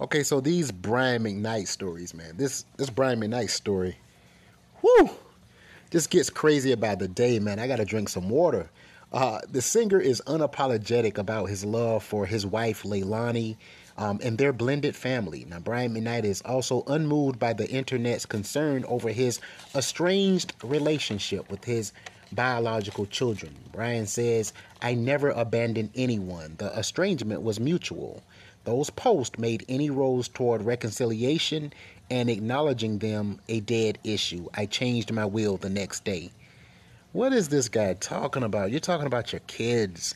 Okay, so these Brian McKnight stories, man. This this Brian McKnight story, whoo, just gets crazy about the day, man. I gotta drink some water. Uh, the singer is unapologetic about his love for his wife Leilani um, and their blended family. Now, Brian McKnight is also unmoved by the internet's concern over his estranged relationship with his biological children. Brian says, I never abandoned anyone. The estrangement was mutual. Those posts made any roads toward reconciliation and acknowledging them a dead issue. I changed my will the next day. What is this guy talking about? You're talking about your kids.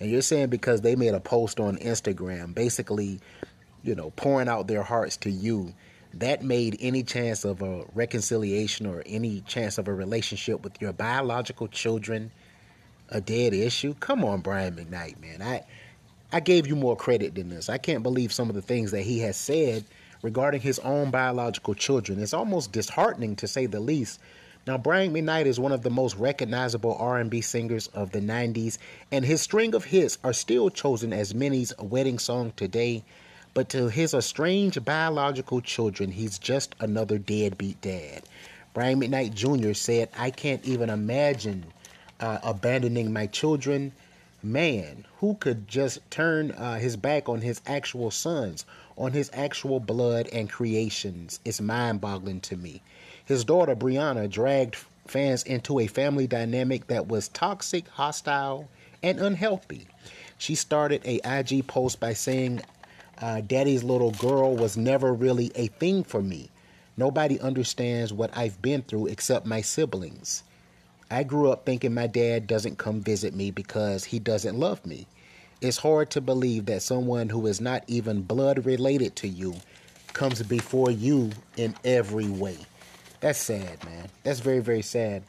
And you're saying because they made a post on Instagram, basically, you know, pouring out their hearts to you, that made any chance of a reconciliation or any chance of a relationship with your biological children a dead issue? Come on, Brian McKnight, man. I I gave you more credit than this. I can't believe some of the things that he has said regarding his own biological children. It's almost disheartening to say the least now, Brian McKnight is one of the most recognizable R&B singers of the 90s, and his string of hits are still chosen as many's wedding song today. But to his estranged biological children, he's just another deadbeat dad. Brian McKnight Jr. said, I can't even imagine uh, abandoning my children. Man, who could just turn uh, his back on his actual sons, on his actual blood and creations? It's mind boggling to me. His daughter, Brianna, dragged fans into a family dynamic that was toxic, hostile, and unhealthy. She started a IG post by saying, uh, Daddy's little girl was never really a thing for me. Nobody understands what I've been through except my siblings. I grew up thinking my dad doesn't come visit me because he doesn't love me. It's hard to believe that someone who is not even blood related to you comes before you in every way. That's sad, man. That's very, very sad.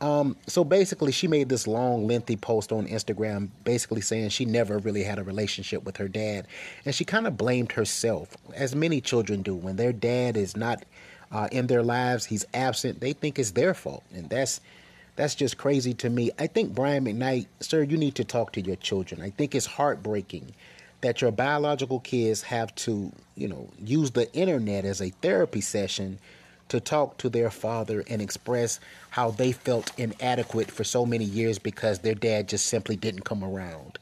Um, so basically, she made this long, lengthy post on Instagram, basically saying she never really had a relationship with her dad, and she kind of blamed herself, as many children do. When their dad is not uh, in their lives, he's absent. They think it's their fault, and that's that's just crazy to me. I think Brian McKnight, sir, you need to talk to your children. I think it's heartbreaking that your biological kids have to, you know, use the internet as a therapy session to talk to their father and express how they felt inadequate for so many years because their dad just simply didn't come around.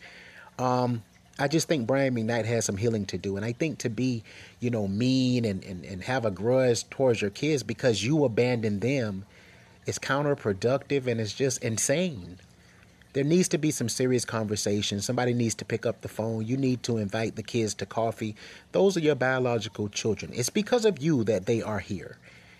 Um, I just think Brian McKnight has some healing to do. And I think to be, you know, mean and, and, and have a grudge towards your kids because you abandoned them is counterproductive and it's just insane. There needs to be some serious conversation. Somebody needs to pick up the phone. You need to invite the kids to coffee. Those are your biological children. It's because of you that they are here.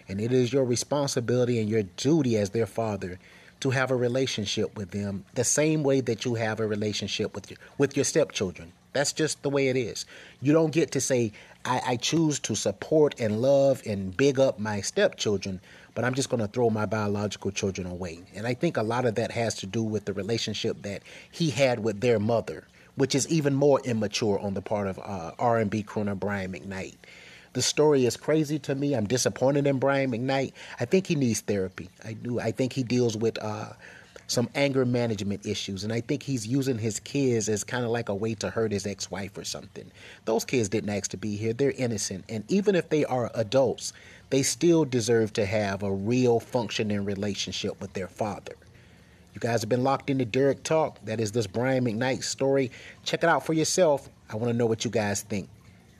And it is your responsibility and your duty as their father to have a relationship with them the same way that you have a relationship with your, with your stepchildren. That's just the way it is. You don't get to say, I, I choose to support and love and big up my stepchildren, but I'm just going to throw my biological children away. And I think a lot of that has to do with the relationship that he had with their mother, which is even more immature on the part of uh, R&B crooner Brian McKnight. The story is crazy to me. I'm disappointed in Brian McKnight. I think he needs therapy. I do. I think he deals with uh, some anger management issues, and I think he's using his kids as kind of like a way to hurt his ex-wife or something. Those kids didn't ask to be here. They're innocent, and even if they are adults, they still deserve to have a real functioning relationship with their father. You guys have been locked into Derek Talk. That is this Brian McKnight story. Check it out for yourself. I want to know what you guys think.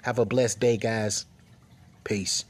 Have a blessed day, guys. Peace.